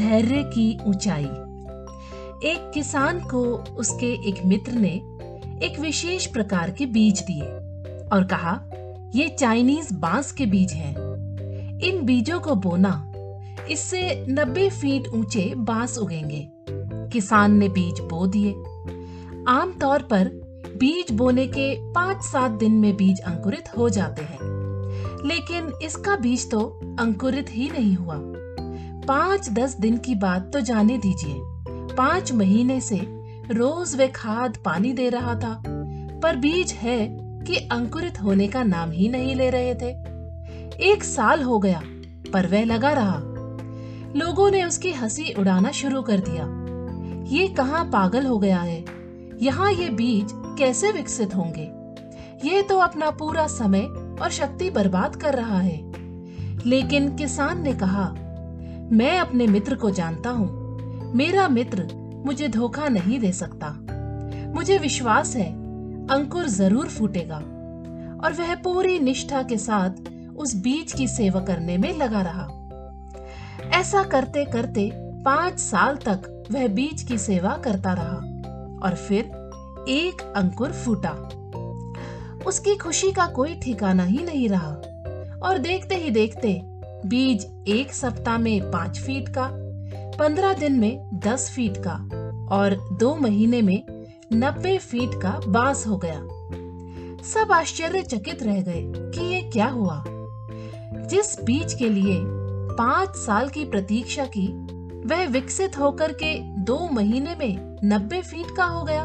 धैर्य की ऊंचाई। एक किसान को उसके एक मित्र ने एक विशेष प्रकार के बीज दिए और कहा, ये चाइनीज़ बाँस के बीज हैं। इन बीजों को बोना, इससे 90 फीट ऊँचे बाँस उगेंगे। किसान ने बीज बो दिए। आमतौर पर बीज बोने के पाँच सात दिन में बीज अंकुरित हो जाते हैं। लेकिन इसका बीज तो अंकुरित ही नहीं हुआ। पाँच दस दिन की बात तो जाने दीजिए। पाँच महीने से रोज वे खाद पानी दे रहा था, पर बीज है कि अंकुरित होने का नाम ही नहीं ले रहे थे। एक साल हो गया, पर वह लगा रहा। लोगों ने उसकी हँसी उड़ाना शुरू कर दिया। ये कहाँ पागल हो गया है? यहाँ ये बीज कैसे विकसित होंगे? ये तो अपना पूरा समय और शक्ति बर्बाद कर रहा है। लेकिन किसान ने कहा मैं अपने मित्र को जानता हूँ। मेरा मित्र मुझे धोखा नहीं दे सकता। मुझे विश्वास है, अंकुर ज़रूर फूटेगा। और वह पूरी निष्ठा के साथ उस बीज की सेवा करने में लगा रहा। ऐसा करते करते पाँच साल तक वह बीज की सेवा करता रहा और फिर एक अंकुर फूटा। उसकी खुशी का कोई ठिकाना ही नहीं रहा। और देखते ही देखते बीज एक सप्ताह में पाँच फीट का, पंद्रह दिन में दस फीट का और दो महीने में नब्बे फीट का बाँस हो गया। सब आश्चर्यचकित रह गए कि ये क्या हुआ। जिस बीज के लिए पाँच साल की प्रतीक्षा की, वह विकसित होकर के दो महीने में नब्बे फीट का हो गया।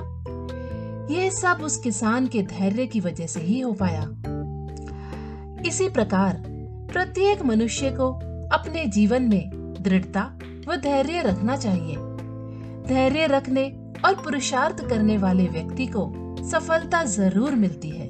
यह सब उस किसान के धैर्य की वजह से ही हो पाया। इसी प्रकार प्रत्येक मनुष्य को अपने जीवन में दृढ़ता व धैर्य रखना चाहिए। धैर्य रखने और पुरुषार्थ करने वाले व्यक्ति को सफलता ज़रूर मिलती है।